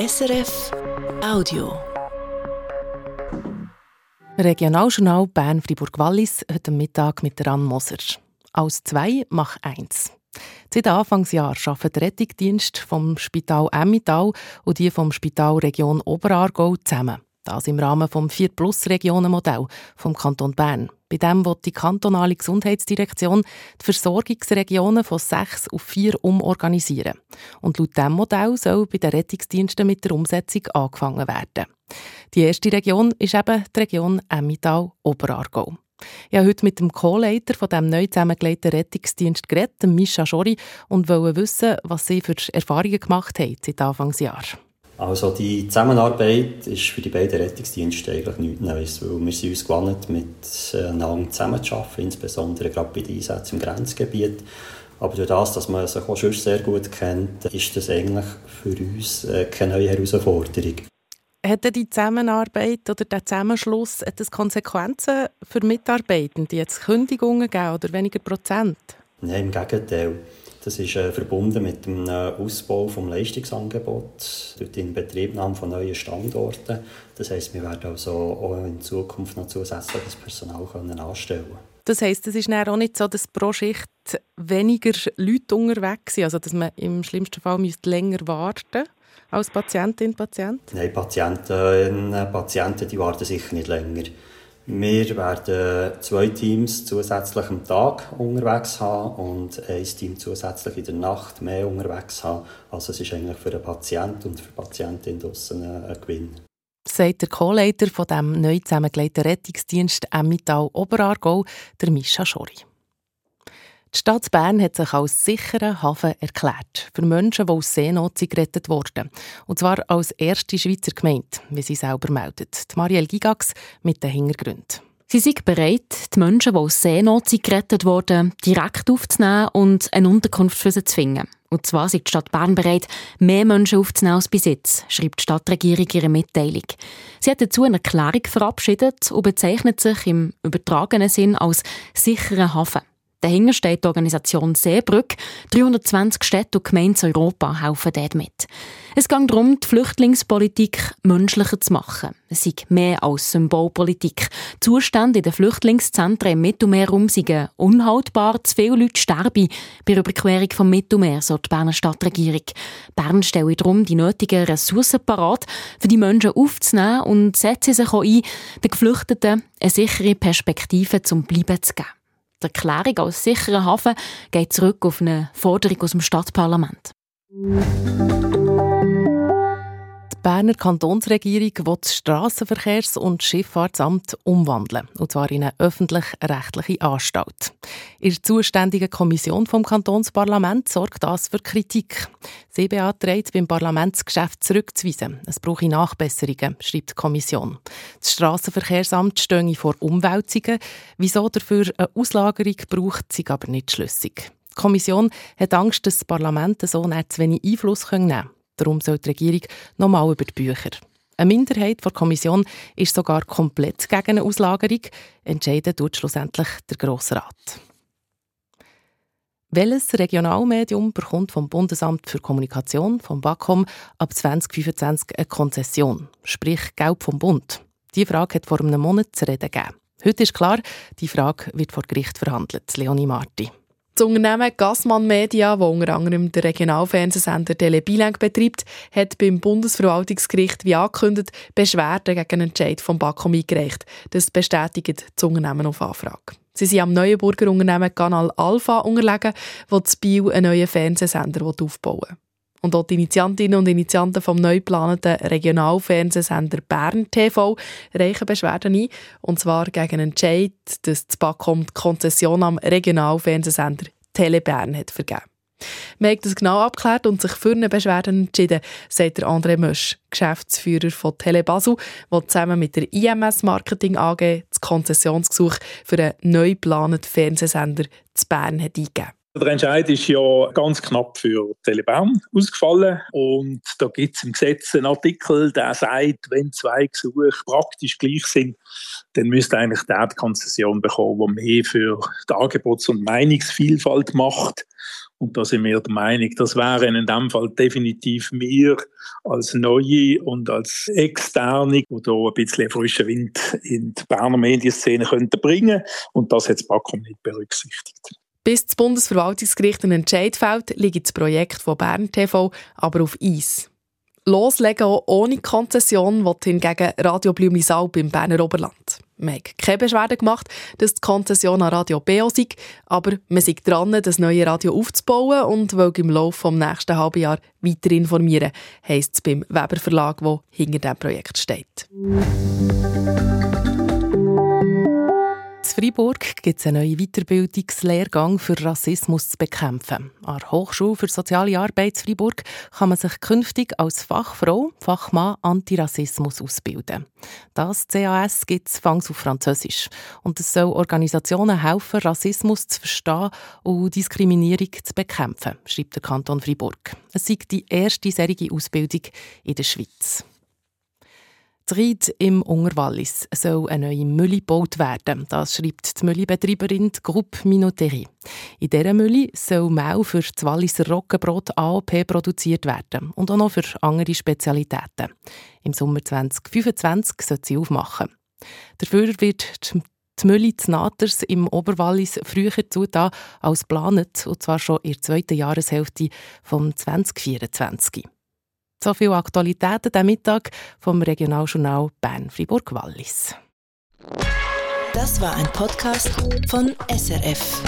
SRF Audio. Regionaljournal Bern-Fribourg-Wallis heute Mittag mit Ran Moser. Aus zwei mach eins. Seit Anfangsjahr arbeiten der Rettungsdienst vom Spital Emmental und die vom Spital Region Oberaargau zusammen. Das im Rahmen vom 4-Plus-Regionen-Modell vom Kanton Bern. Bei dem wird die kantonale Gesundheitsdirektion die Versorgungsregionen von sechs auf vier umorganisieren. Und laut diesem Modell soll bei den Rettungsdiensten mit der Umsetzung angefangen werden. Die erste Region ist eben die Region Emmental-Oberaargau. Ich habe heute mit dem Co-Leiter von dem neu zusammengelegten Rettungsdienst geredet, Mischa Schori, und wollte wissen, was sie für Erfahrungen gemacht haben seit Anfangsjahr. Also die Zusammenarbeit ist für die beiden Rettungsdienste eigentlich nichts Neues, weil wir sind uns gewohnt, miteinander zusammenzuarbeiten, insbesondere gerade bei den Einsätzen im Grenzgebiet. Aber durch das, dass man sich auch schon sehr gut kennt, ist das eigentlich für uns äh, keine neue Herausforderung. Hat die Zusammenarbeit oder der Zusammenschluss das Konsequenzen für Mitarbeitende, jetzt Kündigungen geben oder weniger Prozent? Nein, im Gegenteil. Das ist äh, verbunden mit dem äh, Ausbau des Leistungsangebots durch die Inbetriebnahme von neuen Standorten. Das heisst, wir werden also auch in Zukunft noch zusätzliches Personal können anstellen Das heisst, es ist auch nicht so, dass pro Schicht weniger Leute unterwegs sind, also dass man im schlimmsten Fall länger warten müsste als Patientin, Patient? Nein, Patienten, Patienten die warten sicher nicht länger. Wir werden zwei Teams zusätzlich am Tag unterwegs haben und ein Team zusätzlich in der Nacht mehr unterwegs haben. Also es ist eigentlich für den Patienten und für die Patientin draussen ein Gewinn. Sagt der Co-Leiter von dem neu zusammengelegten Rettungsdienst Emmental Oberaargau, der Mischa Schori. Die Stadt Bern hat sich als sicheren Hafen erklärt für Menschen, die aus Seenot gerettet wurden. Und zwar als erste Schweizer Gemeinde, wie sie selber meldet. Die Marielle Gigax mit den Hintergründen. Sie sind bereit, die Menschen, die aus Seenot gerettet wurden, direkt aufzunehmen und eine Unterkunft für sie zu finden. Und zwar ist die Stadt Bern bereit, mehr Menschen aufzunehmen als bis jetzt, schreibt die Stadtregierung ihre Mitteilung. Sie hat dazu eine Erklärung verabschiedet und bezeichnet sich im übertragenen Sinn als sicheren Hafen. Dahinter steht die Organisation Seebrück. 320 Städte und Gemeinden in Europa helfen dort mit. Es geht darum, die Flüchtlingspolitik menschlicher zu machen. Es ist mehr als Symbolpolitik. Die Zustände in den Flüchtlingszentren im Mittelmeerraum sind unhaltbar. Zu viele Leute sterben bei der Überquerung vom Mittelmeer, so die Berner Stadtregierung. Bern stelle darum die nötigen Ressourcen parat, für die Menschen aufzunehmen und setze sich auch ein, den Geflüchteten eine sichere Perspektive zum Bleiben zu geben. Die Erklärung als sicherer Hafen geht zurück auf eine Forderung aus dem Stadtparlament. Die Berner Kantonsregierung will das Strassenverkehrs- und Schifffahrtsamt umwandeln, und zwar in eine öffentlich-rechtliche Anstalt. In der zuständigen Kommission vom Kantonsparlament sorgt das für Kritik. Sie beantragt, beim Parlamentsgeschäft zurückzuweisen. Es brauche Nachbesserungen, schreibt die Kommission. Das Strassenverkehrsamt stehe vor Umwälzungen. Wieso dafür eine Auslagerung braucht, sei aber nicht schlüssig. Die Kommission hat Angst, dass das Parlament so nicht zu wenig Einfluss nehmen kann. Darum soll die Regierung nochmal über die Bücher. Eine Minderheit der Kommission ist sogar komplett gegen eine Auslagerung. Entscheiden tut schlussendlich der Grosse Rat. Welches Regionalmedium bekommt vom Bundesamt für Kommunikation, vom BAKOM, ab 2025 eine Konzession, sprich Geld vom Bund? Die Frage hat vor einem Monat zu reden gegeben. Heute ist klar, die Frage wird vor Gericht verhandelt. Leonie Marti. Das Unternehmen Gassmann Media, das unter anderem den Regionalfernsehsender Telebilang betreibt, hat beim Bundesverwaltungsgericht wie angekündigt Beschwerden gegen einen Entscheid vom BAKOM eingereicht. Das bestätigt das Unternehmen auf Anfrage. Sie sind am Neuenburger Unternehmen Kanal Alpha unterlegen, das Bio einen neuen Fernsehsender aufbauen will. Und auch die Initiantinnen und Initianten vom neu geplanten Regionalfernsehsender Bern TV reichen Beschwerden ein. Und zwar gegen einen Entscheid, dass das BAKOM die Konzession am Regionalfernsehsender Tele Bern hat vergeben. Man hat das genau abgeklärt und sich für eine Beschwerde entschieden, sagt der André Mösch, Geschäftsführer von Telebasel, der zusammen mit der IMS Marketing AG das Konzessionsgesuch für einen neu geplanten Fernsehsender zu Bern hat eingegeben. Der Entscheid ist ja ganz knapp für Telebahn ausgefallen und da gibt es im Gesetz einen Artikel, der sagt, wenn zwei Gesuche praktisch gleich sind, dann müsste eigentlich der die Konzession bekommen, der mehr für die Angebots- und Meinungsvielfalt macht. Und da sind wir der Meinung, das wären in dem Fall definitiv wir als Neue und als Externe, die hier ein bisschen frischen Wind in die Berner Medienszene könnten Und das hat das BAKOM nicht berücksichtigt. Bis das Bundesverwaltungsgericht einen Entscheid fällt, liegt das Projekt von Bern TV aber auf Eis. Loslegen auch ohne Konzession will hingegen Radio Blümlisalp im Berner Oberland. Man hat keine Beschwerde gemacht, dass die Konzession an Radio BO sei, aber man sei dran, das neue Radio aufzubauen und will im Laufe des nächsten halben Jahres weiter informieren, heisst es beim Weber Verlag, der hinter diesem Projekt steht. Freiburg gibt es einen neuen Weiterbildungslehrgang für Rassismus zu bekämpfen. An der Hochschule für Soziale Arbeit in Freiburg kann man sich künftig als Fachfrau, Fachmann Antirassismus ausbilden. Das CAS gibt es fangs auf Französisch. Und es soll Organisationen helfen, Rassismus zu verstehen und Diskriminierung zu bekämpfen, schreibt der Kanton Freiburg. Es ist die erste serige Ausbildung in der Schweiz. Ried im Ungerwallis soll eine neue Mülle gebaut werden. Das schreibt die Müllebetreiberin Groupe Minoterie. In dieser Mülle soll Mehl für das Walliser Roggenbrot AOP produziert werden und auch noch für andere Spezialitäten. Im Sommer 2025 soll sie aufmachen. Dafür wird die Mülle zu Naters im Oberwallis früher zutan als geplant, und zwar schon in der zweiten Jahreshälfte von 2024. So viele Aktualitäten am Mittag vom Regionaljournal Bern-Fribourg-Wallis. Das war ein Podcast von SRF.